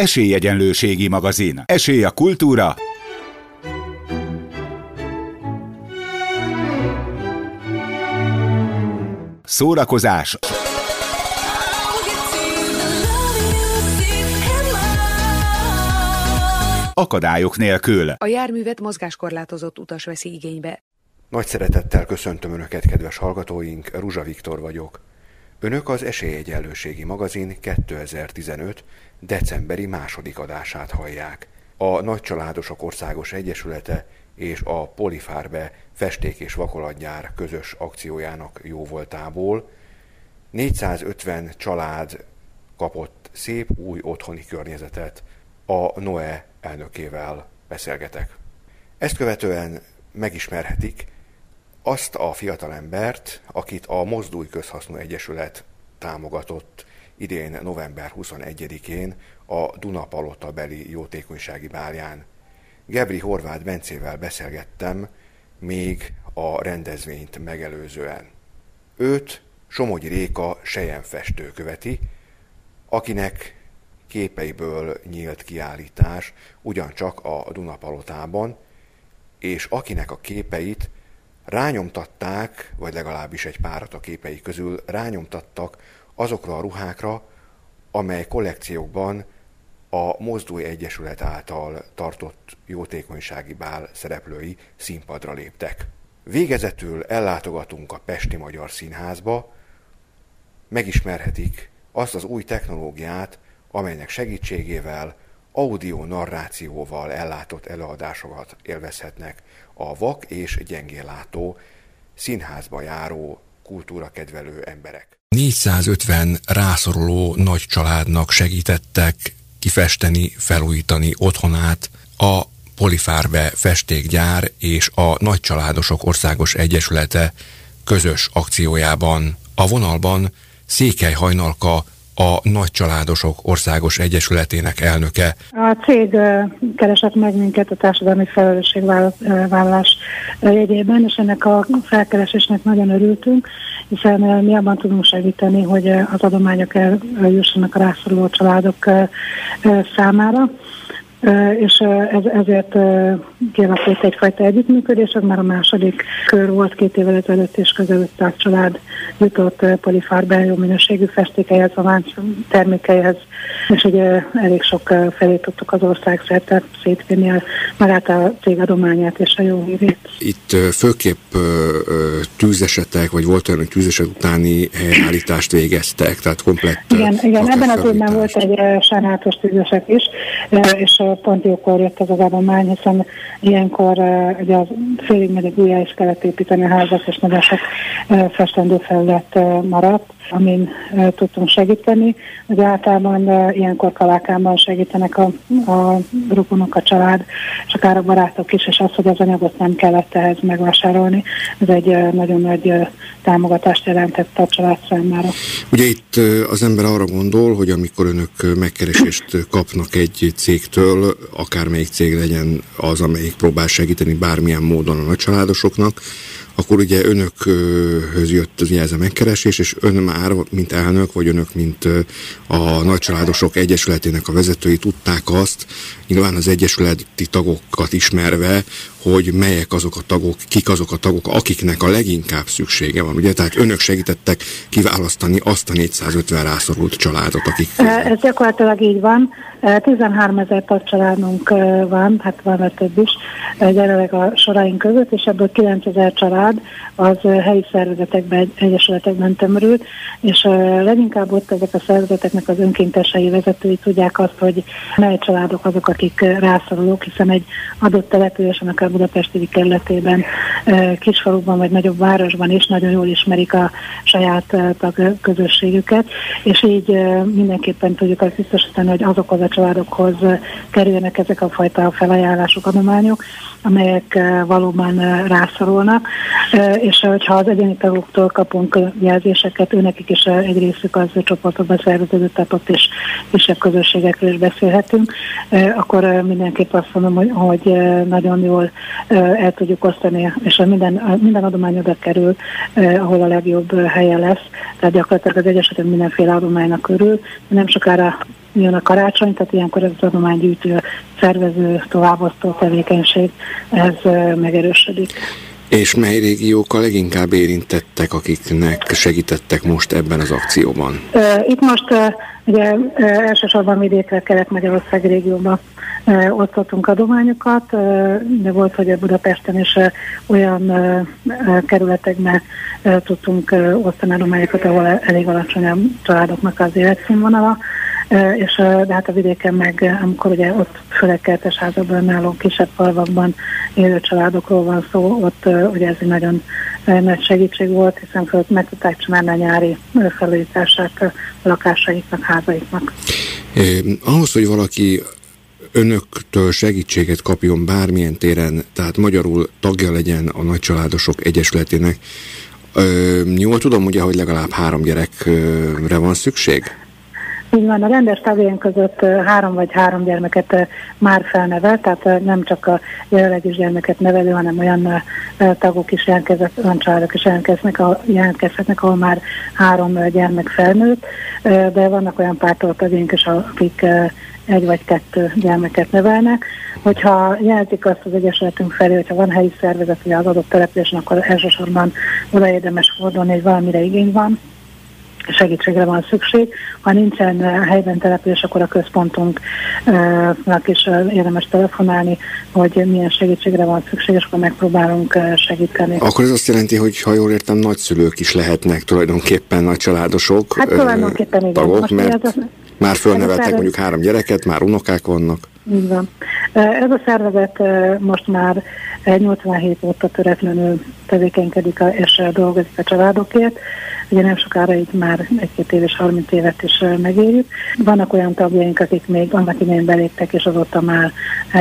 Esélyegyenlőségi magazin. Esély a kultúra. Szórakozás. Akadályok nélkül. A járművet mozgáskorlátozott utas veszi igénybe. Nagy szeretettel köszöntöm Önöket, kedves hallgatóink, Ruzsa Viktor vagyok. Önök az Esélyegyenlőségi magazin 2015. decemberi második adását hallják. A Nagycsaládosok Országos Egyesülete és a Polifárbe festék és vakolatgyár közös akciójának jóvoltából 450 család kapott szép új otthoni környezetet. A Noe elnökével beszélgetek. Ezt követően megismerhetik azt a fiatalembert, akit a Mozdulj Közhasznú Egyesület támogatott idén november 21-én a Dunapalota beli jótékonysági bálján. Gebri Horváth Bencével beszélgettem még a rendezvényt megelőzően. Őt Somogyi Réka sejenfestő követi, akinek képeiből nyílt kiállítás ugyancsak a Dunapalotában, és akinek a képeit rányomtatták, vagy legalábbis egy párat a képei közül rányomtattak azokra a ruhákra, amely kollekciókban a Mozdulj Egyesület által tartott jótékonysági bál szereplői színpadra léptek. Végezetül ellátogatunk a Pesti Magyar Színházba, megismerhetik azt az új technológiát, amelynek segítségével audio narrációval ellátott előadásokat élvezhetnek a vak és gyengéllátó, színházba járó, kultúrakedvelő emberek. 450 rászoruló nagy családnak segítettek kifesteni, felújítani otthonát a Polifárbe festékgyár és a Nagycsaládosok Országos Egyesülete közös akciójában. A vonalban Székely Hajnalka a Nagycsaládosok Országos Egyesületének elnöke. A cég keresett meg minket a társadalmi felelősségvállalás jegyében, és ennek a felkeresésnek nagyon örültünk, hiszen mi abban tudunk segíteni, hogy az adományok eljussanak a rászoruló családok számára. És ez, ezért kialakult egyfajta együttműködés, ez már a második kör volt két évvel ezelőtt, és közel 500 család jutott polifárben jó minőségű festékeihez, a termékeihez, és ugye elég sok felé tudtuk az ország szerte szétvinni magát a cég adományát és a jó hírét. Itt főképp tűzesetek, vagy volt olyan, hogy tűzeset utáni helyreállítást végeztek, tehát komplett... Igen, igen ebben az évben volt egy sajnálatos tűzeset is, és pont jókor jött az az adomány, hiszen ilyenkor ugye az félig meddig újjá is kellett építeni a házat, és nagyon sok festendő felület maradt amin tudtunk segíteni. Ugye általában ilyenkor kalákában segítenek a, a rokonok, a család, és akár a barátok is, és az, hogy az anyagot nem kellett ehhez megvásárolni, ez egy nagyon nagy támogatást jelentett a család számára. Ugye itt az ember arra gondol, hogy amikor önök megkeresést kapnak egy cégtől, akármelyik cég legyen az, amelyik próbál segíteni bármilyen módon a nagycsaládosoknak, akkor ugye önökhöz jött az ez a megkeresés, és ön már, mint elnök, vagy önök, mint a Nagycsaládosok Egyesületének a vezetői tudták azt, nyilván az egyesületi tagokat ismerve, hogy melyek azok a tagok, kik azok a tagok, akiknek a leginkább szüksége van. Ugye, tehát önök segítettek kiválasztani azt a 450 rászorult családot, akik... Ez gyakorlatilag így van. 13 ezer tagcsaládunk van, hát van több is, jelenleg a soraink között, és ebből 9 ezer család az helyi szervezetekben, egyesületekben tömörült, és leginkább ott ezek a szervezeteknek az önkéntesei vezetői tudják azt, hogy mely családok azok, akik rászorulók, hiszen egy adott településen, akár Budapesti kerületében, kisfaluban vagy nagyobb városban is nagyon jól ismerik a saját közösségüket, és így mindenképpen tudjuk azt biztosítani, hogy azokhoz a családokhoz kerüljenek ezek a fajta felajánlások, adományok, amelyek valóban rászorulnak, és hogyha az egyéni tagoktól kapunk jelzéseket, őnekik is egy részük az csoportokba szerveződött, tehát ott is kisebb közösségekről is beszélhetünk, akkor mindenképp azt mondom, hogy, hogy nagyon jól el tudjuk osztani, és minden, minden adomány oda kerül, ahol a legjobb helye lesz, tehát gyakorlatilag az egyesetek mindenféle adománynak körül, nem sokára jön a karácsony, tehát ilyenkor ez az adománygyűjtő, szervező, továbbosztó tevékenység, ez megerősödik. És mely régiók a leginkább érintettek, akiknek segítettek most ebben az akcióban? Itt most ugye elsősorban vidékre, Kelet-Magyarország régióban osztottunk adományokat, de volt, hogy a Budapesten is olyan kerületekben tudtunk osztani adományokat, ahol elég alacsony a családoknak az életszínvonala, és de hát a vidéken meg, amikor ugye ott főleg kertesházakban nálunk kisebb falvakban élő családokról van szó, ott ugye ez egy nagyon nagy segítség volt, hiszen föl meg tudták csinálni a nyári felújítását lakásaiknak, házaiknak. Eh, ahhoz, hogy valaki önöktől segítséget kapjon bármilyen téren, tehát magyarul tagja legyen a Nagycsaládosok Egyesületének, jól tudom ugye, hogy legalább három gyerekre van szükség? Így van, a rendes tagjaink között három vagy három gyermeket már felnevel, tehát nem csak a jelenlegis gyermeket nevelő, hanem olyan tagok is jelentkeznek, olyan családok is jelentkeznek, jelentkezhetnek, ahol már három gyermek felnőtt, de vannak olyan pártoltagjaink is, akik egy vagy kettő gyermeket nevelnek. Hogyha jelentik azt az Egyesületünk felé, hogyha van helyi szervezet, hogy az adott településen, akkor elsősorban oda érdemes fordulni, hogy valamire igény van, segítségre van szükség. Ha nincsen eh, helyben település, akkor a központunknak is eh, érdemes telefonálni, hogy milyen segítségre van szükség, és akkor megpróbálunk eh, segíteni. Akkor ez azt jelenti, hogy ha jól értem, nagyszülők is lehetnek tulajdonképpen nagy családosok. Hát tulajdonképpen igen. Tagok, mert már fölneveltek mondjuk három gyereket, már unokák vannak. Így van. Ez a szervezet most már 87 óta töretlenül tevékenykedik és dolgozik a családokért. Ugye nem sokára így már egy-két év és 30 évet is megérjük. Vannak olyan tagjaink, akik még annak idején beléptek, és azóta már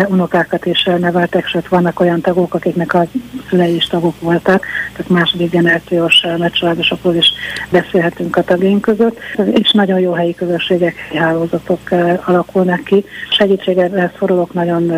unokákat is neveltek, sőt vannak olyan tagok, akiknek a szülei is tagok voltak, tehát második generációs nagycsaládosokról is beszélhetünk a tagjaink között, és nagyon jó helyi közösségek, hálózatok alakulnak ki. Segítségre szorulok nagyon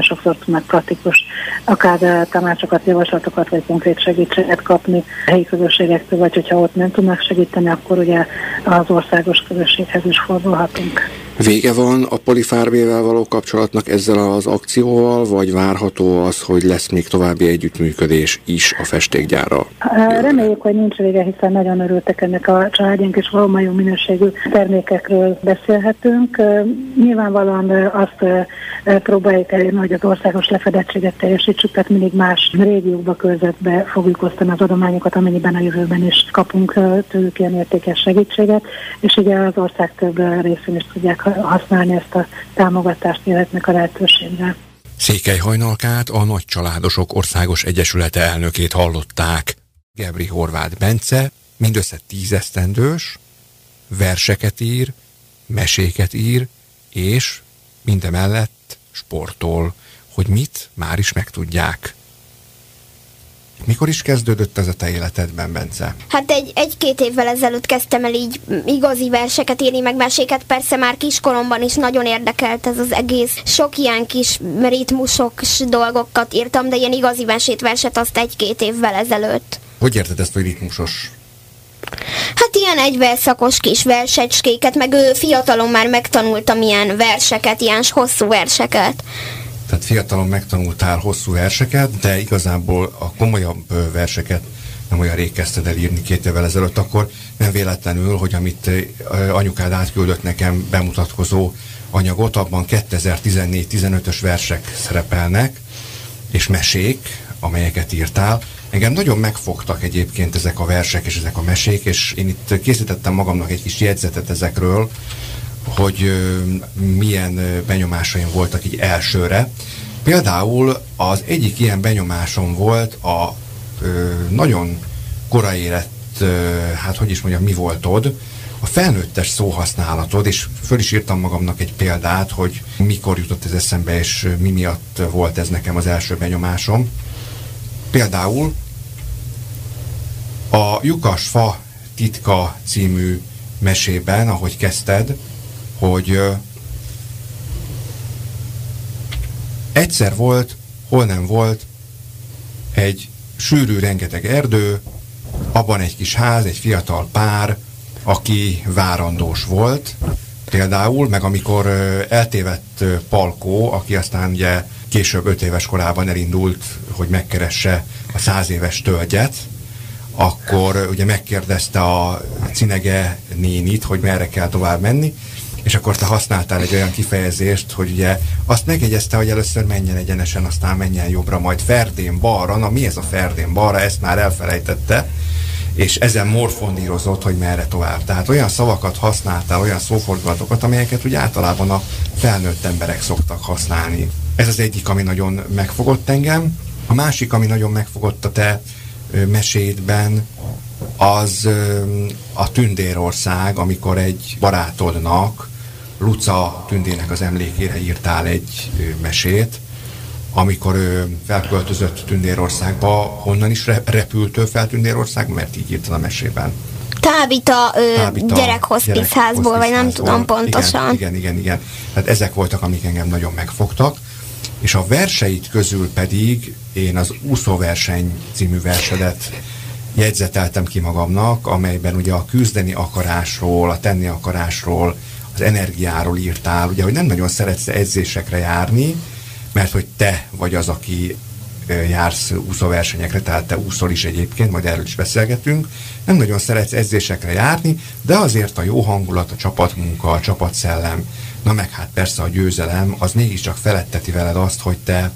sokszor tudnak praktikus akár tanácsokat, javaslatokat, vagy konkrét segítséget kapni helyi közösségektől, vagy hogyha ott nem tudnak segíteni, akkor ugye az országos közösséghez is fordulhatunk. Vége van a polifárbével való kapcsolatnak ezzel az akcióval, vagy várható az, hogy lesz még további együttműködés is a festékgyárral? Reméljük, hogy nincs vége, hiszen nagyon örültek ennek a családjánk, és valóban jó minőségű termékekről beszélhetünk. Nyilvánvalóan azt próbáljuk elérni, hogy az országos lefedettséget teljesítsük, tehát mindig más régiókba, körzetbe fogjuk osztani az adományokat, amennyiben a jövőben is kapunk tőlük ilyen értékes segítséget, és ugye az ország több részén is tudják használni ezt a támogatást, életnek a lehetőségre. Székely Hajnalkát a Nagy Családosok Országos Egyesülete elnökét hallották. Gebri Horváth Bence mindössze tízesztendős, verseket ír, meséket ír, és mindemellett sportol, hogy mit már is megtudják. Mikor is kezdődött ez a te életedben, Bence? Hát egy, egy-két évvel ezelőtt kezdtem el így igazi verseket írni, meg meséket. Persze már kiskoromban is nagyon érdekelt ez az egész. Sok ilyen kis ritmusok dolgokat írtam, de ilyen igazi mesét, verset azt egy-két évvel ezelőtt. Hogy érted ezt, hogy ritmusos? Hát ilyen egyverszakos kis versecskéket, meg ő fiatalon már megtanultam ilyen verseket, ilyen hosszú verseket tehát fiatalon megtanultál hosszú verseket, de igazából a komolyabb verseket nem olyan rég kezdted el írni két évvel ezelőtt, akkor nem véletlenül, hogy amit anyukád átküldött nekem bemutatkozó anyagot, abban 2014-15-ös versek szerepelnek, és mesék, amelyeket írtál. Engem nagyon megfogtak egyébként ezek a versek és ezek a mesék, és én itt készítettem magamnak egy kis jegyzetet ezekről, hogy milyen benyomásaim voltak így elsőre. Például az egyik ilyen benyomásom volt a nagyon korai élet, hát hogy is mondjam, mi voltod, a felnőttes szóhasználatod, és föl is írtam magamnak egy példát, hogy mikor jutott ez eszembe, és mi miatt volt ez nekem az első benyomásom. Például a Lyukas fa titka című mesében, ahogy kezdted, hogy egyszer volt, hol nem volt, egy sűrű, rengeteg erdő, abban egy kis ház, egy fiatal pár, aki várandós volt, például, meg amikor eltévedt Palkó, aki aztán ugye később öt éves korában elindult, hogy megkeresse a száz éves tölgyet, akkor ugye megkérdezte a Cinege nénit, hogy merre kell tovább menni, és akkor te használtál egy olyan kifejezést, hogy ugye azt megjegyezte, hogy először menjen egyenesen, aztán menjen jobbra, majd ferdén balra, na mi ez a ferdén balra, ezt már elfelejtette, és ezen morfondírozott, hogy merre tovább. Tehát olyan szavakat használtál, olyan szófordulatokat, amelyeket ugye általában a felnőtt emberek szoktak használni. Ez az egyik, ami nagyon megfogott engem. A másik, ami nagyon megfogott a te mesédben, az a Tündérország, amikor egy barátodnak, Luca Tündének az emlékére írtál egy mesét, amikor ő felköltözött Tündérországba, honnan is repült ő fel Tündérországba, mert így írtad a mesében. Távita, Távita gyerekhospiszházból, vagy nem tudom pontosan. Igen, igen, igen, igen. Tehát ezek voltak, amik engem nagyon megfogtak. És a verseit közül pedig én az úszóverseny című versedet jegyzeteltem ki magamnak, amelyben ugye a küzdeni akarásról, a tenni akarásról, az energiáról írtál, ugye, hogy nem nagyon szeretsz edzésekre járni, mert hogy te vagy az, aki jársz úszóversenyekre, tehát te úszol is egyébként, majd erről is beszélgetünk. Nem nagyon szeretsz edzésekre járni, de azért a jó hangulat, a csapatmunka, a csapatszellem, na meg hát persze a győzelem, az mégiscsak feletteti veled azt, hogy te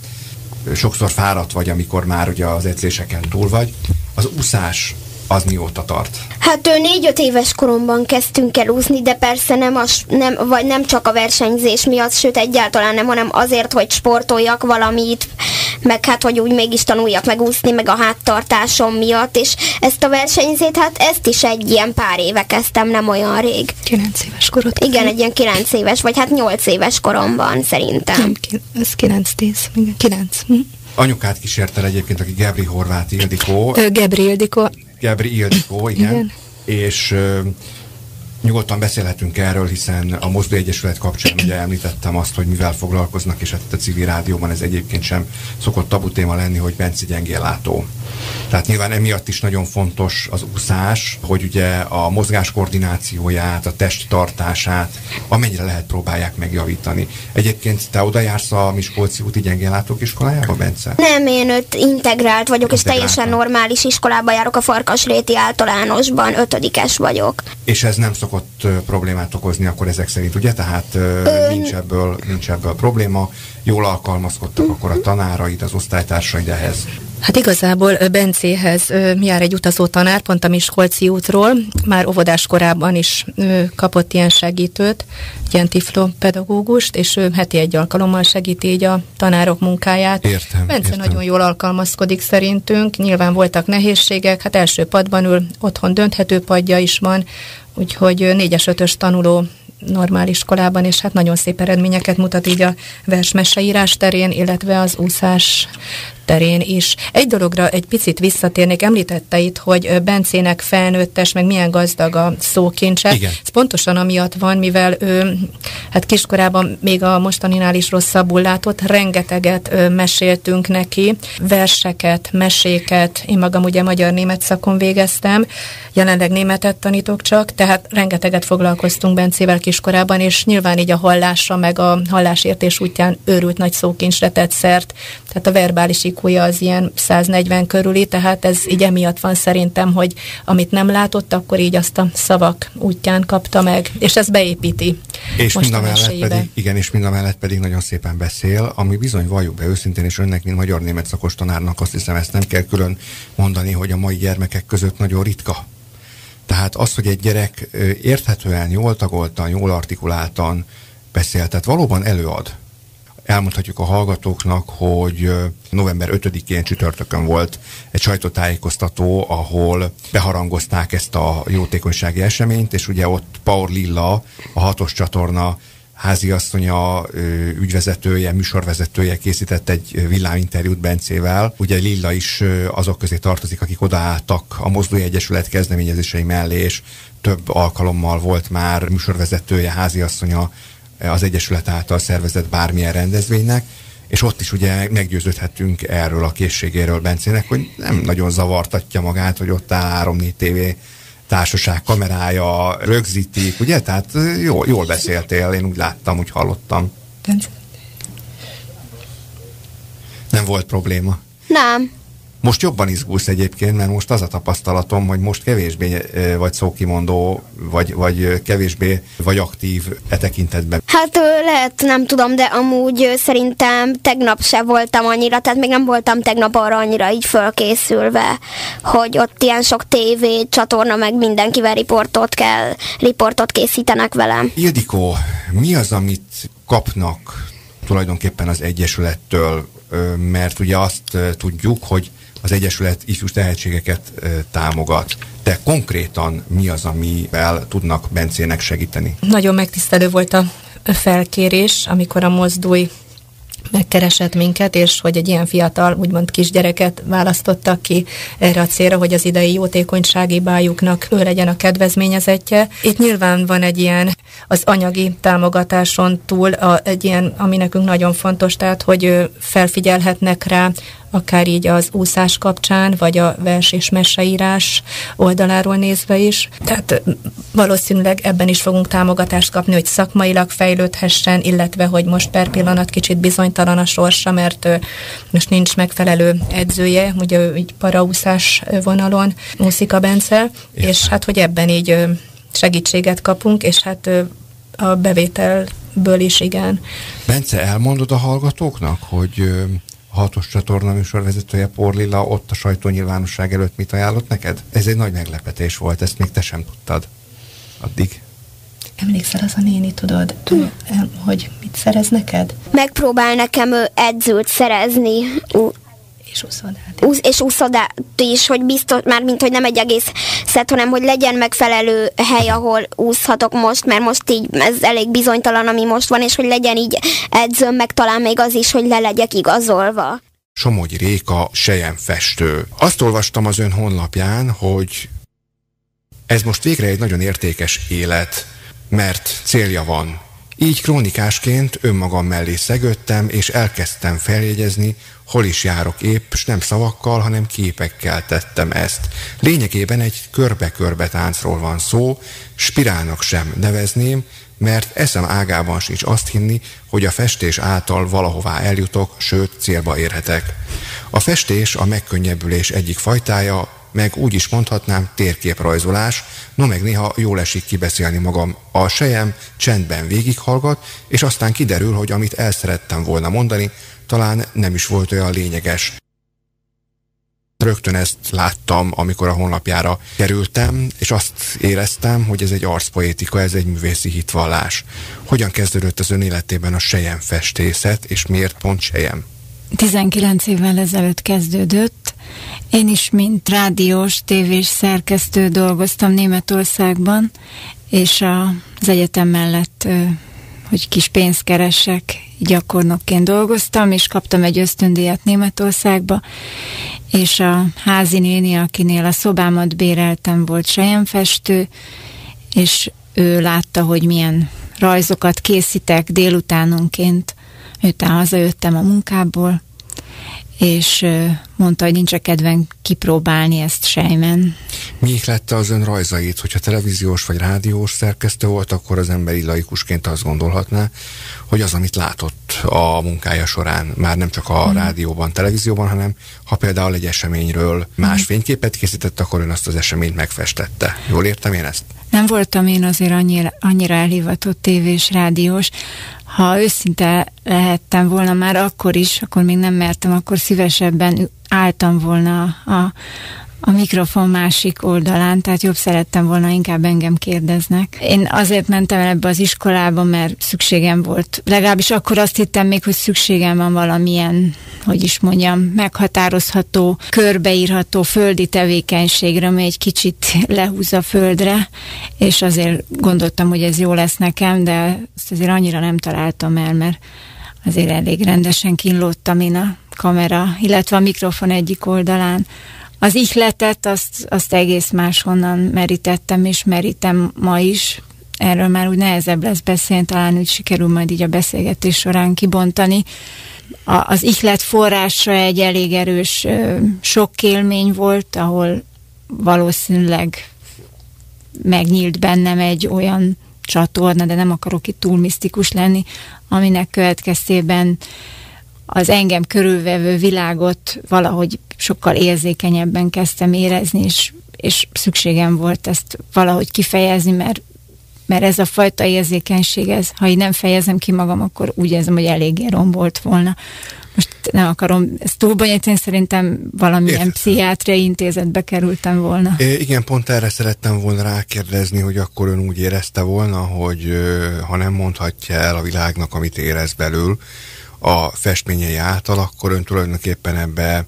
sokszor fáradt vagy, amikor már ugye az edzéseken túl vagy. Az úszás az mióta tart? Hát négy-öt éves koromban kezdtünk el úszni, de persze nem, a, nem, vagy nem csak a versenyzés miatt, sőt egyáltalán nem, hanem azért, hogy sportoljak valamit, meg hát, hogy úgy mégis tanuljak meg úszni, meg a háttartásom miatt, és ezt a versenyzét, hát ezt is egy ilyen pár éve kezdtem, nem olyan rég. Kilenc éves korod? Igen, egy ilyen kilenc éves, vagy hát nyolc éves koromban szerintem. Nem, ez kilenc-tíz, igen, kilenc. Hm. Anyukát kísértel egyébként, aki Gebri Horváth Ildikó. Gebri Ildikó. Gebri Ildikó, igen. igen. És ö, nyugodtan beszélhetünk erről, hiszen a Mozdó Egyesület kapcsán ugye említettem azt, hogy mivel foglalkoznak, és hát a civil rádióban ez egyébként sem szokott tabu téma lenni, hogy Benci gyengéllátó. Tehát nyilván emiatt is nagyon fontos az úszás, hogy ugye a mozgás koordinációját, a test tartását, amennyire lehet próbálják megjavítani. Egyébként te oda jársz a Miskolci úti gyengéllátók iskolájába, Bence? Nem, én öt integrált vagyok, és teljesen normális iskolába járok a Farkasréti általánosban, ötödikes vagyok. És ez nem szokott problémát okozni akkor ezek szerint, ugye? Tehát Ö... nincs, ebből, nincs ebből probléma, jól alkalmazkodtak akkor a tanáraid, az osztálytársaid ehhez. Hát igazából Bencéhez jár egy utazó tanár, pont a Miskolci útról, már óvodás korában is kapott ilyen segítőt, ilyen tifló pedagógust, és ő heti egy alkalommal segíti így a tanárok munkáját. Értem, Bence értem. nagyon jól alkalmazkodik szerintünk, nyilván voltak nehézségek, hát első padban ül, otthon dönthető padja is van, úgyhogy négyes-ötös tanuló normál iskolában, és hát nagyon szép eredményeket mutat így a versmeseírás terén, illetve az úszás terén is. Egy dologra egy picit visszatérnék, említette itt, hogy Bencének felnőttes, meg milyen gazdag a szókincse. Igen. Ez pontosan amiatt van, mivel ő hát kiskorában még a mostaninál is rosszabbul látott, rengeteget ö, meséltünk neki, verseket, meséket, én magam ugye magyar-német szakon végeztem, jelenleg németet tanítok csak, tehát rengeteget foglalkoztunk Bencével kiskorában, és nyilván így a hallásra, meg a hallásértés útján őrült nagy szókincsre tett szert, tehát a verbális IQ-ja az ilyen 140 körüli, tehát ez így emiatt van szerintem, hogy amit nem látott, akkor így azt a szavak útján kapta meg, és ez beépíti. És mind a mellett pedig, igen, és mind a mellett pedig nagyon szépen beszél, ami bizony valljuk be őszintén, és önnek, mint magyar-német szakos tanárnak azt hiszem, ezt nem kell külön mondani, hogy a mai gyermekek között nagyon ritka. Tehát az, hogy egy gyerek érthetően, jól tagoltan, jól artikuláltan beszél, tehát valóban előad elmondhatjuk a hallgatóknak, hogy november 5-én csütörtökön volt egy sajtótájékoztató, ahol beharangozták ezt a jótékonysági eseményt, és ugye ott Paul Lilla, a hatos csatorna háziasszonya, ügyvezetője, műsorvezetője készített egy villáminterjút Bencével. Ugye Lilla is azok közé tartozik, akik odaálltak a Mozdói Egyesület kezdeményezései mellé, és több alkalommal volt már műsorvezetője, háziasszonya az Egyesület által szervezett bármilyen rendezvénynek, és ott is ugye meggyőződhetünk erről a készségéről Bencének, hogy nem nagyon zavartatja magát, hogy ott áll 3-4 tévé társaság kamerája, rögzítik, ugye? Tehát jól, jól beszéltél, én úgy láttam, úgy hallottam. Nem volt probléma. Nem. Most jobban izgulsz egyébként, mert most az a tapasztalatom, hogy most kevésbé vagy szókimondó, vagy, vagy kevésbé vagy aktív e tekintetben. Hát lehet, nem tudom, de amúgy szerintem tegnap se voltam annyira, tehát még nem voltam tegnap arra annyira így fölkészülve, hogy ott ilyen sok tévé, csatorna, meg mindenkivel riportot kell, riportot készítenek velem. Ildikó, mi az, amit kapnak tulajdonképpen az Egyesülettől, mert ugye azt tudjuk, hogy az Egyesület ifjús tehetségeket támogat. De konkrétan mi az, amivel tudnak Bencének segíteni? Nagyon megtisztelő volt a felkérés, amikor a mozdulj megkeresett minket, és hogy egy ilyen fiatal, úgymond kisgyereket választottak ki erre a célra, hogy az idei jótékonysági bájuknak ő legyen a kedvezményezetje. Itt nyilván van egy ilyen az anyagi támogatáson túl a, egy ilyen, ami nekünk nagyon fontos, tehát hogy felfigyelhetnek rá, akár így az úszás kapcsán, vagy a vers és meseírás oldaláról nézve is. Tehát valószínűleg ebben is fogunk támogatást kapni, hogy szakmailag fejlődhessen, illetve hogy most per pillanat kicsit bizonytalan a sorsa, mert most nincs megfelelő edzője, ugye így paraúszás vonalon úszik a Bence, és hát hogy ebben így segítséget kapunk, és hát a bevételből is igen. Bence, elmondod a hallgatóknak, hogy hatos csatorna műsorvezetője Porlilla ott a sajtónyilvánosság előtt mit ajánlott neked? Ez egy nagy meglepetés volt, ezt még te sem tudtad addig. Emlékszel az a néni, tudod, tudod hogy mit szerez neked? Megpróbál nekem edzőt szerezni. És úszodát. Úsz, és úszodát is, hogy biztos, már mint hogy nem egy egész szet, hanem hogy legyen megfelelő hely, ahol úszhatok most, mert most így ez elég bizonytalan, ami most van, és hogy legyen így edzőm, meg talán még az is, hogy le legyek igazolva. Somogy Réka, festő. Azt olvastam az ön honlapján, hogy ez most végre egy nagyon értékes élet, mert célja van. Így krónikásként önmagam mellé szegődtem, és elkezdtem feljegyezni, hol is járok épp, s nem szavakkal, hanem képekkel tettem ezt. Lényegében egy körbe-körbe táncról van szó, spirálnak sem nevezném, mert eszem ágában sincs azt hinni, hogy a festés által valahová eljutok, sőt célba érhetek. A festés a megkönnyebbülés egyik fajtája, meg úgy is mondhatnám térképrajzolás, no meg néha jól esik kibeszélni magam. A sejem csendben végighallgat, és aztán kiderül, hogy amit el szerettem volna mondani, talán nem is volt olyan lényeges. Rögtön ezt láttam, amikor a honlapjára kerültem, és azt éreztem, hogy ez egy arcpoétika, ez egy művészi hitvallás. Hogyan kezdődött az ön életében a sejem festészet, és miért pont sejem? 19 évvel ezelőtt kezdődött. Én is, mint rádiós, tévés szerkesztő dolgoztam Németországban, és az egyetem mellett, hogy kis pénzt keresek, gyakornokként dolgoztam, és kaptam egy ösztöndíjat Németországba, és a házi néni, akinél a szobámat béreltem, volt sejemfestő, és ő látta, hogy milyen rajzokat készítek délutánonként, miután hazajöttem a munkából, és mondta, hogy nincs kedven kipróbálni ezt sejmen. Mi lette az ön rajzait? Hogyha televíziós vagy rádiós szerkesztő volt, akkor az emberi laikusként azt gondolhatná, hogy az, amit látott a munkája során, már nem csak a mm. rádióban, televízióban, hanem ha például egy eseményről más mm. fényképet készített, akkor ön azt az eseményt megfestette. Jól értem én ezt? Nem voltam én azért annyira, annyira elhivatott tévés, rádiós. Ha őszinte lehettem volna már akkor is, akkor még nem mertem, akkor szívesebben álltam volna a, a mikrofon másik oldalán, tehát jobb szerettem volna, inkább engem kérdeznek. Én azért mentem el ebbe az iskolába, mert szükségem volt. Legalábbis akkor azt hittem még, hogy szükségem van valamilyen, hogy is mondjam, meghatározható, körbeírható földi tevékenységre, ami egy kicsit lehúz a földre, és azért gondoltam, hogy ez jó lesz nekem, de azt azért annyira nem találtam el, mert azért elég rendesen kínlódtam én a kamera, illetve a mikrofon egyik oldalán. Az ihletet, azt, azt egész máshonnan merítettem, és merítem ma is. Erről már úgy nehezebb lesz beszélni, talán úgy sikerül majd így a beszélgetés során kibontani. A, az ihlet forrása egy elég erős sok élmény volt, ahol valószínűleg megnyílt bennem egy olyan csatorna, de nem akarok itt túl misztikus lenni, aminek következtében az engem körülvevő világot valahogy sokkal érzékenyebben kezdtem érezni, és, és szükségem volt ezt valahogy kifejezni, mert, mert ez a fajta érzékenység, ez, ha így nem fejezem ki magam, akkor úgy érzem, hogy eléggé rombolt volna. Most nem akarom ezt túl bonyolítani, szerintem valamilyen Értem. pszichiátriai intézetbe kerültem volna. É, igen, pont erre szerettem volna rákérdezni, hogy akkor ön úgy érezte volna, hogy ha nem mondhatja el a világnak, amit érez belül, a festményei által, akkor ön tulajdonképpen ebbe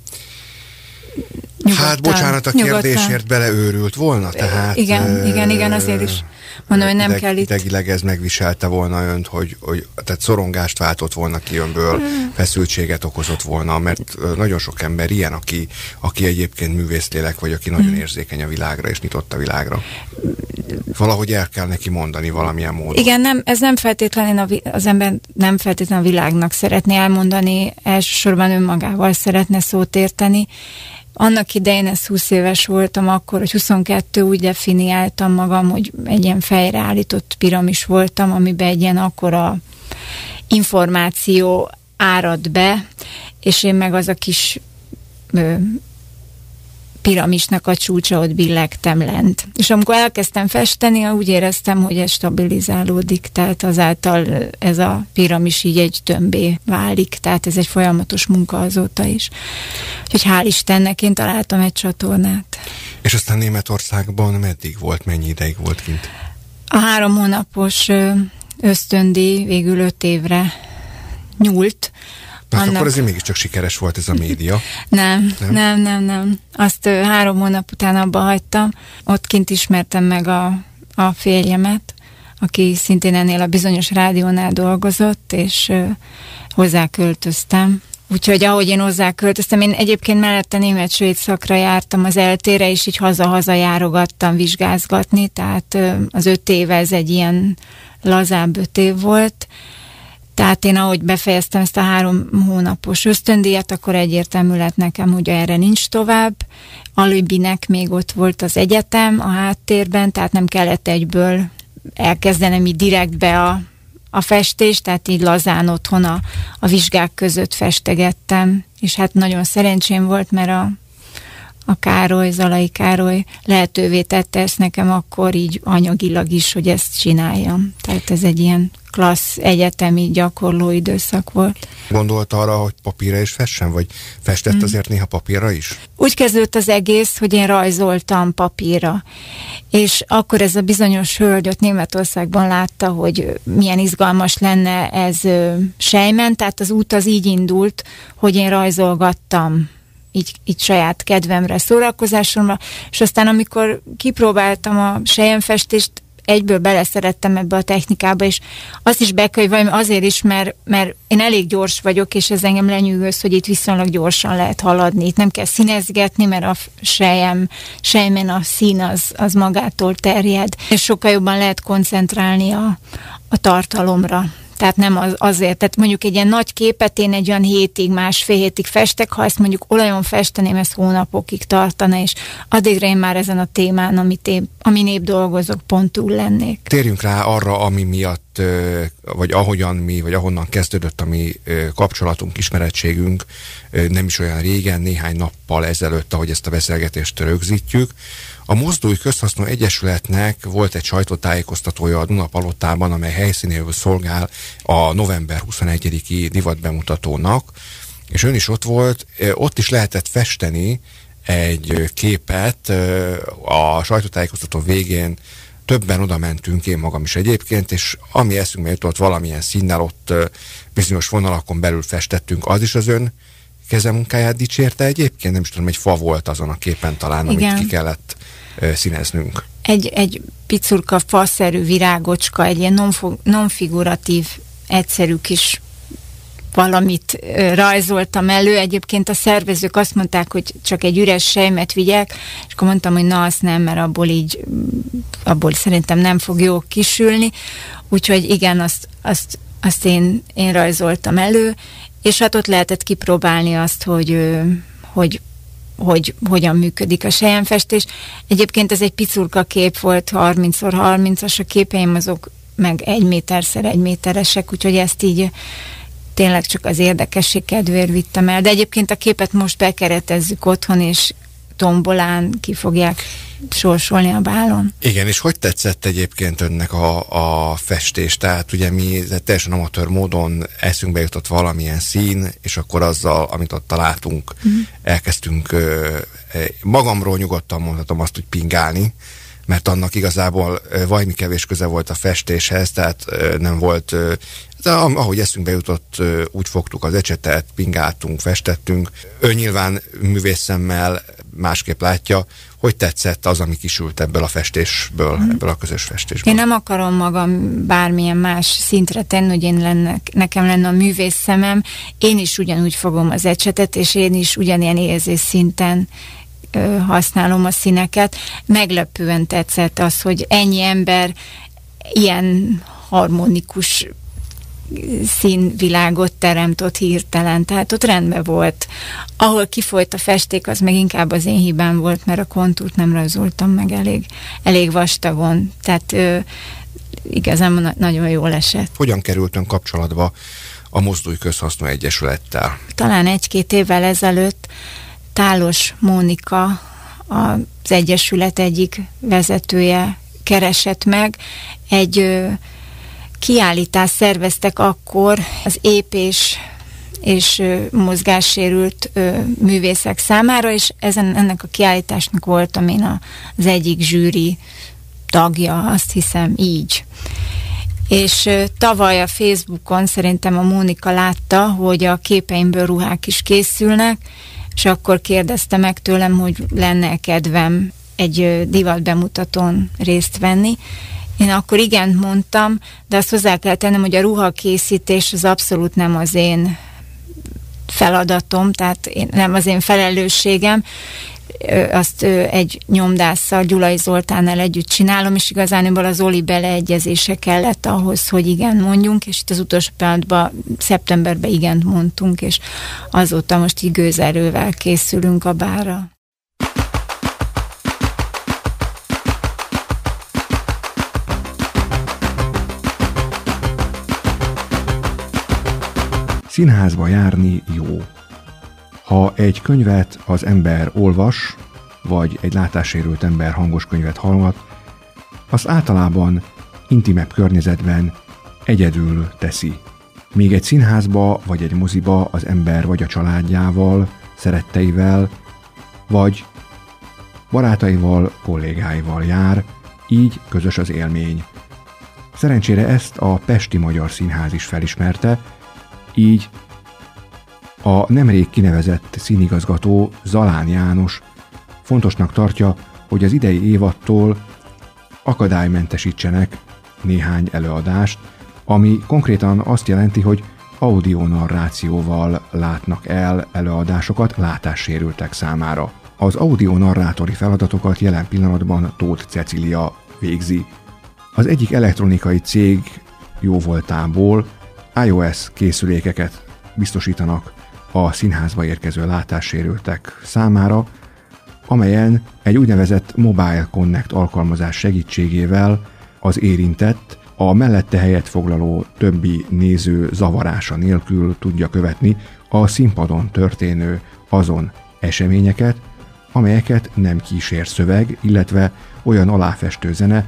Nyugodtan, hát bocsánat a kérdésért nyugodtan. beleőrült volna, tehát... Igen, igen, igen, azért is mondom, hogy nem ideg, kell itt... Idegileg ez megviselte volna önt, hogy, hogy tehát szorongást váltott volna ki önből, hmm. feszültséget okozott volna, mert nagyon sok ember ilyen, aki, aki egyébként művészlélek, vagy aki nagyon hmm. érzékeny a világra, és nyitott a világra. Valahogy el kell neki mondani valamilyen módon. Igen, nem, ez nem feltétlenül a, az ember nem feltétlenül a világnak szeretné elmondani, elsősorban önmagával szeretne szót érteni, annak idején, ez 20 éves voltam akkor, hogy 22 úgy definiáltam magam, hogy egy ilyen fejreállított piramis voltam, amiben egy ilyen akkora információ árad be, és én meg az a kis piramisnak a csúcsa ott billegtem lent. És amikor elkezdtem festeni, úgy éreztem, hogy ez stabilizálódik, tehát azáltal ez a piramis így egy tömbé válik, tehát ez egy folyamatos munka azóta is. Úgyhogy hál' Istennek én találtam egy csatornát. És aztán Németországban meddig volt, mennyi ideig volt kint? A három hónapos ösztöndi végül öt évre nyúlt, Hát annak... akkor azért mégiscsak sikeres volt ez a média. nem, nem, nem, nem, nem. Azt ö, három hónap után abba hagytam. Ott kint ismertem meg a, a férjemet, aki szintén ennél a bizonyos rádiónál dolgozott, és ö, hozzá költöztem. Úgyhogy ahogy én hozzá költöztem, én egyébként mellette német svéd szakra jártam az eltére, és így haza-haza járogattam vizsgázgatni, tehát az öt éve ez egy ilyen lazább öt év volt, tehát én ahogy befejeztem ezt a három hónapos ösztöndíjat, akkor egyértelmű lett nekem, hogy erre nincs tovább. Alibinek még ott volt az egyetem a háttérben, tehát nem kellett egyből elkezdenem így direktbe a, a festést, tehát így lazán otthon a, a vizsgák között festegettem, és hát nagyon szerencsém volt, mert a, a Károly, Zalai Károly lehetővé tette ezt nekem akkor így anyagilag is, hogy ezt csináljam. Tehát ez egy ilyen klassz egyetemi gyakorló időszak volt. Gondolt arra, hogy papírra is fessen, vagy festett mm. azért néha papírra is? Úgy kezdődött az egész, hogy én rajzoltam papírra. És akkor ez a bizonyos hölgy ott Németországban látta, hogy milyen izgalmas lenne ez sejmen, tehát az út az így indult, hogy én rajzolgattam így, így saját kedvemre, szórakozásomra, és aztán amikor kipróbáltam a sejemfestést, egyből beleszerettem ebbe a technikába, és azt is bekönyvelem azért is, mert, mert én elég gyors vagyok, és ez engem lenyűgöz, hogy itt viszonylag gyorsan lehet haladni. Itt nem kell színezgetni, mert a sejem, sejmen a szín az, az magától terjed, és sokkal jobban lehet koncentrálni a, a tartalomra. Tehát nem az, azért, tehát mondjuk egy ilyen nagy képet én egy olyan hétig, másfél hétig festek, ha ezt mondjuk olajon festenem, ez hónapokig tartana, és addigra én már ezen a témán, amit én, amin épp dolgozok, pont túl lennék. Térjünk rá arra, ami miatt, vagy ahogyan mi, vagy ahonnan kezdődött a mi kapcsolatunk, ismerettségünk, nem is olyan régen, néhány nappal ezelőtt, ahogy ezt a beszélgetést rögzítjük, a Mozdulj Közhasznú Egyesületnek volt egy sajtótájékoztatója a Dunapalotában, amely helyszínéül szolgál a november 21-i divat bemutatónak, és ön is ott volt, ott is lehetett festeni egy képet a sajtótájékoztató végén. Többen oda mentünk, én magam is egyébként, és ami eszünkbe jutott valamilyen színnel, ott bizonyos vonalakon belül festettünk, az is az ön kezemunkáját dicsérte egyébként, nem is tudom, egy fa volt azon a képen talán, Igen. amit ki kellett színeznünk. Egy, egy picurka faszerű virágocska, egy ilyen nonfiguratív, egyszerű kis valamit rajzoltam elő. Egyébként a szervezők azt mondták, hogy csak egy üres sejmet vigyek, és akkor mondtam, hogy na, azt nem, mert abból így, abból szerintem nem fog jó kisülni. Úgyhogy igen, azt, azt, azt én, én rajzoltam elő, és hát ott lehetett kipróbálni azt, hogy, hogy hogy hogyan működik a sejemfestés. Egyébként ez egy picurka kép volt, 30x30-as a képeim, azok meg egy méterszer egy méteresek, úgyhogy ezt így tényleg csak az érdekesség kedvéért vittem el. De egyébként a képet most bekeretezzük otthon, és tombolán ki fogják sorsolni a bálon. Igen, és hogy tetszett egyébként önnek a, a festés? Tehát ugye mi teljesen amatőr módon eszünkbe jutott valamilyen szín, és akkor azzal, amit ott találtunk, mm. elkezdtünk magamról nyugodtan mondhatom azt, hogy pingálni, mert annak igazából vajmi kevés köze volt a festéshez, tehát nem volt, de ahogy eszünkbe jutott, úgy fogtuk az ecsetet, pingáltunk, festettünk. Ő nyilván művészemmel másképp látja, hogy tetszett az, ami kisült ebből a festésből, mm. ebből a közös festésből. Én nem akarom magam bármilyen más szintre tenni, hogy én lenne, nekem lenne a művész szemem. Én is ugyanúgy fogom az ecsetet, és én is ugyanilyen érzés szinten ö, használom a színeket. Meglepően tetszett az, hogy ennyi ember ilyen harmonikus színvilágot teremt hirtelen, tehát ott rendben volt. Ahol kifolyt a festék, az meg inkább az én hibám volt, mert a kontúrt nem rajzoltam meg elég, elég vastagon, tehát ö, igazán nagyon jól esett. Hogyan kerültön kapcsolatba a Mozdulj Közhasznú Egyesülettel? Talán egy-két évvel ezelőtt Tálos Mónika, az Egyesület egyik vezetője keresett meg egy kiállítást szerveztek akkor az épés és mozgássérült művészek számára, és ezen, ennek a kiállításnak voltam én az egyik zsűri tagja, azt hiszem így. És tavaly a Facebookon szerintem a Mónika látta, hogy a képeimből ruhák is készülnek, és akkor kérdezte meg tőlem, hogy lenne kedvem egy divat bemutatón részt venni, én akkor igen mondtam, de azt hozzá kell tennem, hogy a ruhakészítés az abszolút nem az én feladatom, tehát én, nem az én felelősségem, azt egy nyomdásszal, Gyulai Zoltánnal együtt csinálom, és igazán az Oli beleegyezése kellett ahhoz, hogy igen mondjunk, és itt az utolsó pillanatban szeptemberben igent mondtunk, és azóta most így gőzerővel készülünk a bára. Színházba járni jó. Ha egy könyvet az ember olvas, vagy egy látássérült ember hangos könyvet hallgat, azt általában intimebb környezetben egyedül teszi. Még egy színházba vagy egy moziba az ember vagy a családjával, szeretteivel, vagy barátaival, kollégáival jár, így közös az élmény. Szerencsére ezt a Pesti Magyar Színház is felismerte, így a nemrég kinevezett színigazgató Zalán János fontosnak tartja, hogy az idei évattól akadálymentesítsenek néhány előadást, ami konkrétan azt jelenti, hogy audionarrációval látnak el előadásokat látássérültek számára. Az audionarrátori feladatokat jelen pillanatban Tóth Cecilia végzi. Az egyik elektronikai cég jóvoltából iOS készülékeket biztosítanak a színházba érkező látássérültek számára, amelyen egy úgynevezett Mobile Connect alkalmazás segítségével az érintett a mellette helyet foglaló többi néző zavarása nélkül tudja követni a színpadon történő azon eseményeket, amelyeket nem kísér szöveg, illetve olyan aláfestő zene,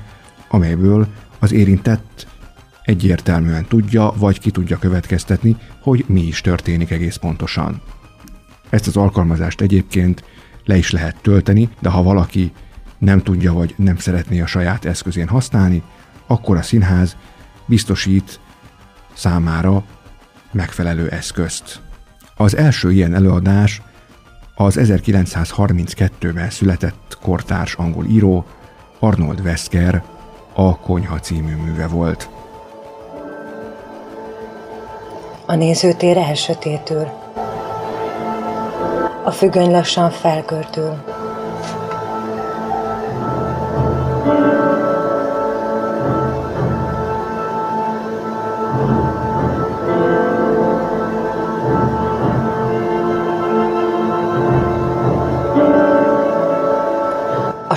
amelyből az érintett egyértelműen tudja, vagy ki tudja következtetni, hogy mi is történik egész pontosan. Ezt az alkalmazást egyébként le is lehet tölteni, de ha valaki nem tudja vagy nem szeretné a saját eszközén használni, akkor a színház biztosít számára megfelelő eszközt. Az első ilyen előadás az 1932-ben született kortárs angol író Arnold Wesker a Konyha című műve volt. A nézőtér elsötétül. A függöny lassan felkörtül.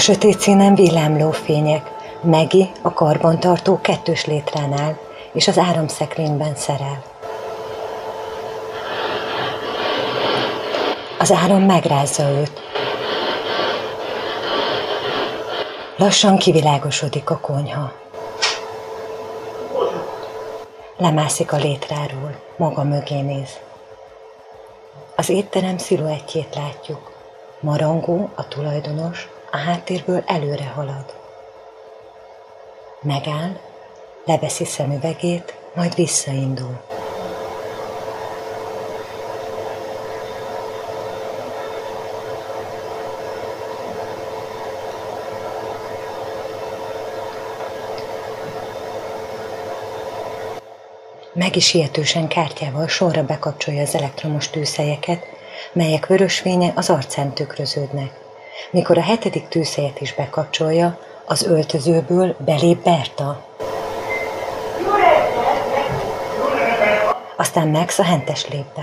sötét színen villámló fények. Megi a karbantartó kettős létránál, és az áramszekrényben szerel. Az áram megrázza őt. Lassan kivilágosodik a konyha. Lemászik a létráról, maga mögé néz. Az étterem sziluettjét látjuk. Marangó, a tulajdonos, a háttérből előre halad. Megáll, leveszi szemüvegét, majd visszaindul. Meg is sietősen kártyával sorra bekapcsolja az elektromos tűzhelyeket, melyek vörös fénye az arcán tükröződnek. Mikor a hetedik tűzhelyet is bekapcsolja, az öltözőből belép Berta. Aztán Max a hentes lép.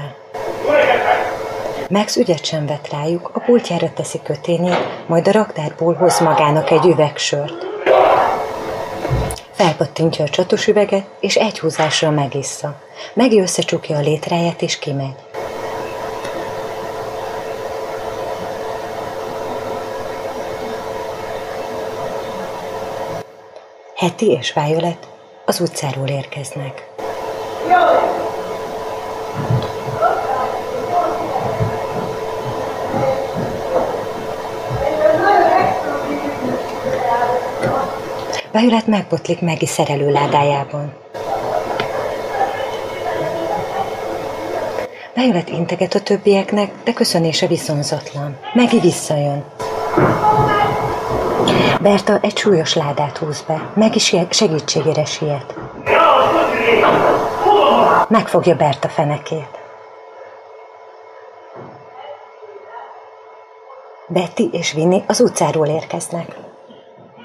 Max ügyet sem vett rájuk, a pultjára teszi kötényét, majd a raktárból hoz magának egy üvegsört. Felpattintja a csatos üveget, és egy húzásra megissza. Megi összecsukja a létráját, és kimegy. Heti és Violet az utcáról érkeznek. Violet megbotlik Megi szerelőládájában. Violet integet a többieknek, de köszönése viszonzatlan. Megi visszajön. Berta egy súlyos ládát húz be, meg is segítségére siet. Megfogja Berta fenekét. Betty és Vinny az utcáról érkeznek.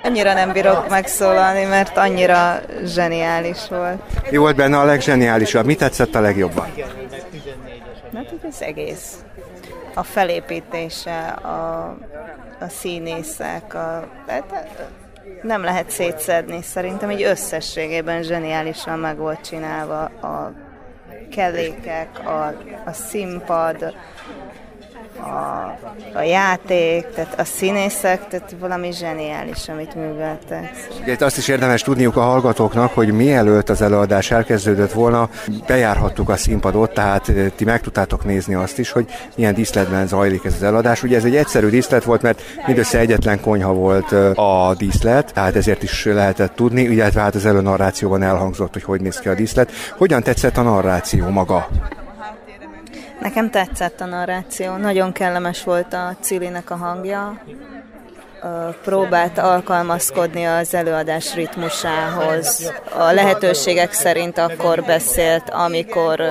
Annyira nem bírok megszólalni, mert annyira zseniális volt. Mi volt benne a legzseniálisabb? Mi tetszett a legjobban? Hát az egész. A felépítése, a, a színészek, a, hát nem lehet szétszedni. Szerintem egy összességében zseniálisan meg volt csinálva a kellékek, a, a színpad, a, a játék, tehát a színészek, tehát valami zseniális, amit műveltek. Itt azt is érdemes tudniuk a hallgatóknak, hogy mielőtt az előadás elkezdődött volna, bejárhattuk a színpadot, tehát eh, ti meg tudtátok nézni azt is, hogy milyen díszletben zajlik ez az előadás. Ugye ez egy egyszerű díszlet volt, mert mindössze egyetlen konyha volt eh, a díszlet, tehát ezért is lehetett tudni, illetve hát az előnarrációban elhangzott, hogy hogy néz ki a díszlet. Hogyan tetszett a narráció maga? Nekem tetszett a narráció, nagyon kellemes volt a Cilinek a hangja, próbált alkalmazkodni az előadás ritmusához. A lehetőségek szerint akkor beszélt, amikor,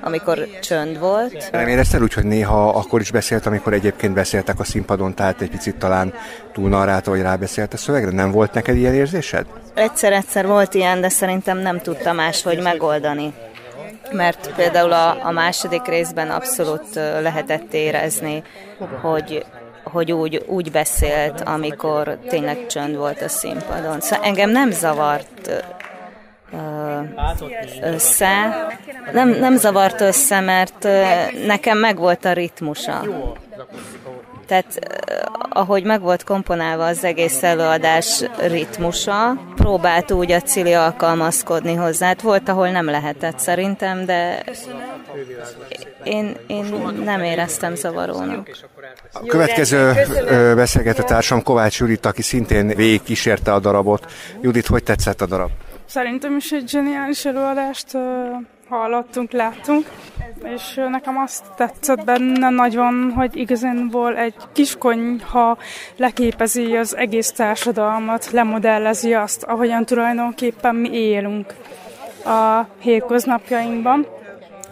amikor csönd volt. Nem érezted úgy, hogy néha akkor is beszélt, amikor egyébként beszéltek a színpadon, tehát egy picit talán túl narrálta, hogy rábeszélt a szövegre? Nem volt neked ilyen érzésed? Egyszer-egyszer volt ilyen, de szerintem nem tudta máshogy megoldani mert például a, a második részben abszolút lehetett érezni, hogy hogy úgy, úgy beszélt, amikor tényleg csönd volt a színpadon. Szóval engem nem zavart össze. Nem, nem zavart össze, mert nekem megvolt a ritmusa. Tehát ahogy meg volt komponálva az egész előadás ritmusa, próbált úgy a Cili alkalmazkodni hozzá. Hát volt, ahol nem lehetett szerintem, de én, én nem éreztem zavarónak. A következő beszélgető társam Kovács Judit, aki szintén végig kísérte a darabot. Judit, hogy tetszett a darab? Szerintem is egy zseniális előadást hallottunk, láttunk, és nekem azt tetszett benne nagyon, hogy igazából egy kiskonyha leképezi az egész társadalmat, lemodellezi azt, ahogyan tulajdonképpen mi élünk a hétköznapjainkban.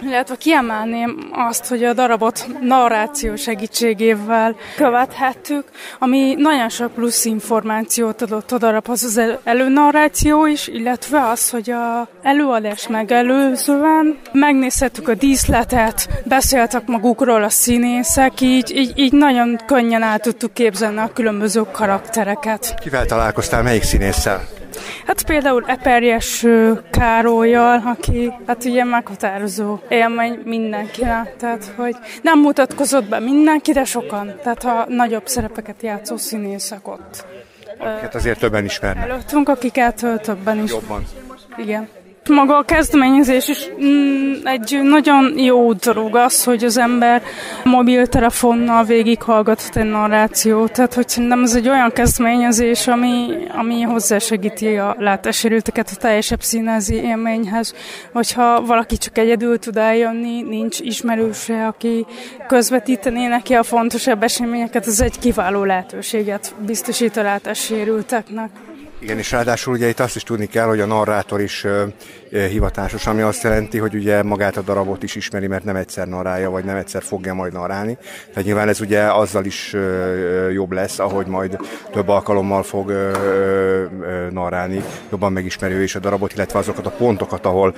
Illetve kiemelném azt, hogy a darabot narráció segítségével követhettük, ami nagyon sok plusz információt adott a darabhoz az előnarráció is, illetve az, hogy a előadás megelőzően megnézhettük a díszletet, beszéltek magukról a színészek, így, így, így nagyon könnyen el tudtuk képzelni a különböző karaktereket. Kivel találkoztál, melyik színésszel? Hát például Eperjes Károlyjal, aki hát ugye meghatározó élmény mindenkinek, tehát hogy nem mutatkozott be mindenki, de sokan, tehát a nagyobb szerepeket játszó színészek ott. Akiket azért többen ismernek. Előttünk, akiket többen is. Jobban. Igen. Maga a kezdeményezés is mm, egy nagyon jó dolog az, hogy az ember mobiltelefonnal végighallgathat egy narrációt. Tehát, hogy szerintem ez egy olyan kezdeményezés, ami, ami hozzásegíti a látássérülteket a teljesebb színezi élményhez. Hogyha valaki csak egyedül tud eljönni, nincs ismerőse, aki közvetítené neki a fontosabb eseményeket, ez egy kiváló lehetőséget biztosít a látássérülteknek. Igen, és ráadásul ugye itt azt is tudni kell, hogy a narrátor is hivatásos, ami azt jelenti, hogy ugye magát a darabot is ismeri, mert nem egyszer narálja, vagy nem egyszer fogja majd narálni. Tehát nyilván ez ugye azzal is jobb lesz, ahogy majd több alkalommal fog narálni, jobban megismeri ő is a darabot, illetve azokat a pontokat, ahol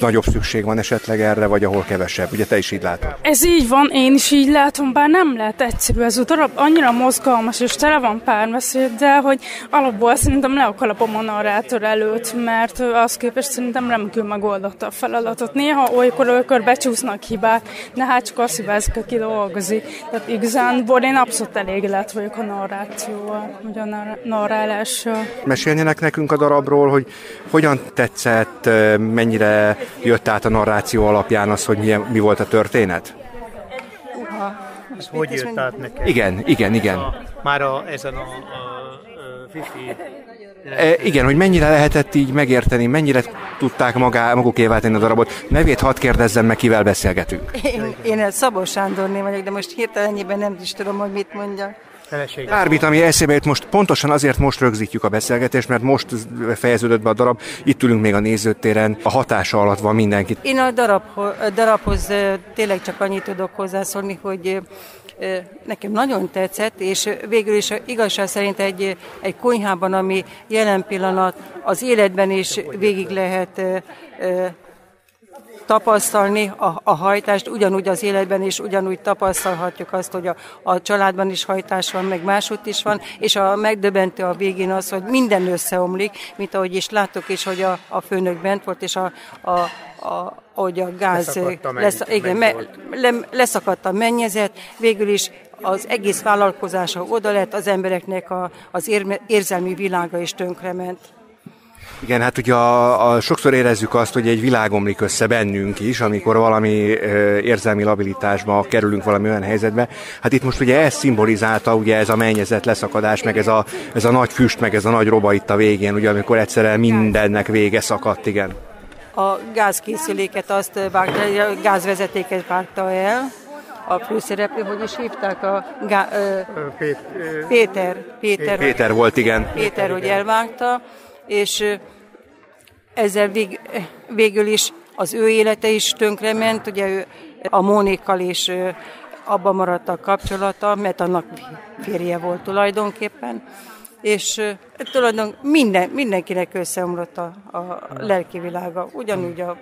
nagyobb szükség van esetleg erre, vagy ahol kevesebb. Ugye te is így látod? Ez így van, én is így látom, bár nem lehet egyszerű ez a darab, annyira mozgalmas és tele van párbeszéd, de hogy alapból szerintem le a kalapom a narrátor előtt, mert az képest szerintem remekül megoldotta a feladatot. Néha olykor, olykor becsúsznak hibák, de hát csak azt hibázik, aki dolgozik. Tehát igazán én abszolút elégedett vagyok a narrációval, vagy a narrálással. Meséljenek nekünk a darabról, hogy hogyan tetszett, mennyire jött át a narráció alapján az, hogy milyen, mi volt a történet? Uha, Ez hogy jött át nekem? Igen, igen, igen. A, már a, ezen a, a, a Fifi E, igen, hogy mennyire lehetett így megérteni, mennyire tudták magá, magukévá tenni a darabot. Nevét hadd kérdezzem meg, kivel beszélgetünk. Én, én Szabó Sándorné vagyok, de most hirtelenjében nem is tudom, hogy mit mondjak. Bármit, ami eszébe jut, most pontosan azért most rögzítjük a beszélgetést, mert most fejeződött be a darab, itt ülünk még a nézőtéren, a hatása alatt van mindenki. Én a, darab, a darabhoz tényleg csak annyit tudok hozzászólni, hogy nekem nagyon tetszett, és végül is igazság szerint egy, egy konyhában, ami jelen pillanat az életben is végig lehet tapasztalni a, a hajtást, ugyanúgy az életben is ugyanúgy tapasztalhatjuk azt, hogy a, a családban is hajtás van, meg máshogy is van, és a megdöbentő a végén az, hogy minden összeomlik, mint ahogy is láttuk is, hogy a, a főnök bent volt, és a, a, a hogy a gáz lesz, igen, me, le, leszakadt a mennyezet, végül is az egész vállalkozása oda lett, az embereknek a, az ér, érzelmi világa is tönkrement. Igen, hát ugye a, a, sokszor érezzük azt, hogy egy világ omlik össze bennünk is, amikor valami ö, érzelmi labilitásba kerülünk valami olyan helyzetbe. Hát itt most ugye ez szimbolizálta, ugye ez a mennyezet leszakadás, meg ez a, ez a nagy füst, meg ez a nagy roba itt a végén, ugye amikor egyszerűen mindennek vége szakadt, igen. A gázkészüléket azt vágta, a gázvezetéket vágta el, a főszereplő, hogy is hívták a gá, ö, Péter, Péter, Péter, Péter volt, igen. Péter, hogy elvágta, és ezzel vég, végül is az ő élete is tönkrement, ugye ő a Mónikkal is abban maradt a kapcsolata, mert annak férje volt tulajdonképpen, és tulajdonképpen minden, mindenkinek összeomlott a, a lelki világa, ugyanúgy, a,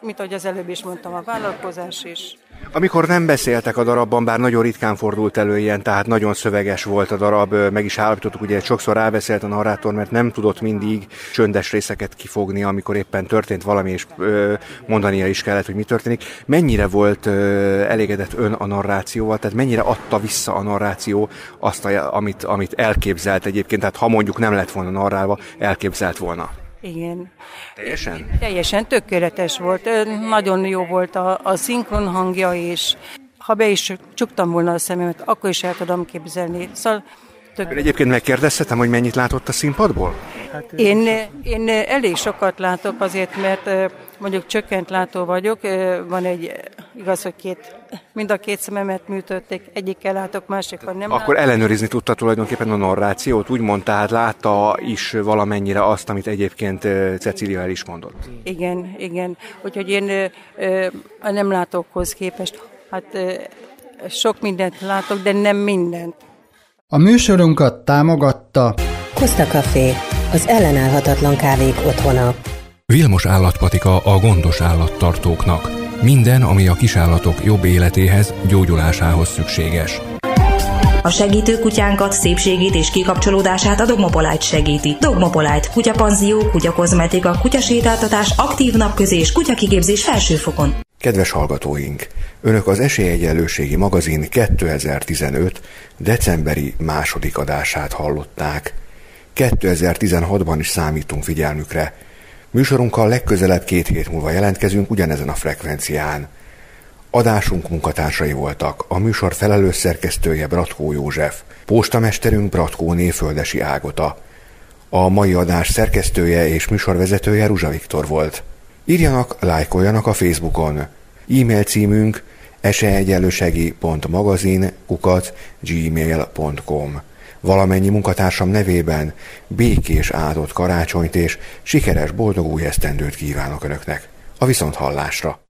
mint ahogy az előbb is mondtam, a vállalkozás is. Amikor nem beszéltek a darabban, bár nagyon ritkán fordult elő ilyen, tehát nagyon szöveges volt a darab, meg is állapítottuk, ugye sokszor rábeszélt a narrátor, mert nem tudott mindig csöndes részeket kifogni, amikor éppen történt valami, és mondania is kellett, hogy mi történik. Mennyire volt elégedett ön a narrációval, tehát mennyire adta vissza a narráció azt, amit, amit elképzelt egyébként, tehát ha mondjuk nem lett volna narrálva, elképzelt volna? Igen. Teljesen? Teljesen tökéletes volt. Nagyon jó volt a, a szinkron hangja is. Ha be is csuktam volna a szememet, akkor is el tudom képzelni. Szóval tök... Egyébként megkérdezhetem, hogy mennyit látott a színpadból? Hát, én, én elég sokat látok azért, mert mondjuk csökkent látó vagyok, van egy, igaz, hogy két, mind a két szememet műtötték, egyikkel látok, másikon nem Akkor látok. ellenőrizni tudta tulajdonképpen a narrációt, úgymond, tehát látta is valamennyire azt, amit egyébként Cecília el is mondott. Igen, igen. Úgyhogy én a nem látókhoz képest, hát sok mindent látok, de nem mindent. A műsorunkat támogatta Costa Café, az ellenállhatatlan kávék otthona. Vilmos állatpatika a gondos állattartóknak. Minden, ami a kisállatok jobb életéhez, gyógyulásához szükséges. A segítő kutyánkat, szépségét és kikapcsolódását a Dogmopolite segíti. Dogmopolite, kutyapanzió, kutyakozmetika, kutyasétáltatás, aktív napközés, kutyakigépzés felsőfokon. Kedves hallgatóink! Önök az Esélyegyenlőségi magazin 2015. decemberi második adását hallották. 2016-ban is számítunk figyelmükre. Műsorunkkal legközelebb két hét múlva jelentkezünk ugyanezen a frekvencián. Adásunk munkatársai voltak, a műsor felelős szerkesztője Bratkó József, póstamesterünk Bratkó Néföldesi Ágota. A mai adás szerkesztője és műsorvezetője Ruzsa Viktor volt. Írjanak, lájkoljanak a Facebookon. E-mail címünk eseegyenlősegi.magazin kukat gmail.com Valamennyi munkatársam nevében békés áldott karácsonyt és sikeres boldog új esztendőt kívánok Önöknek. A viszonthallásra!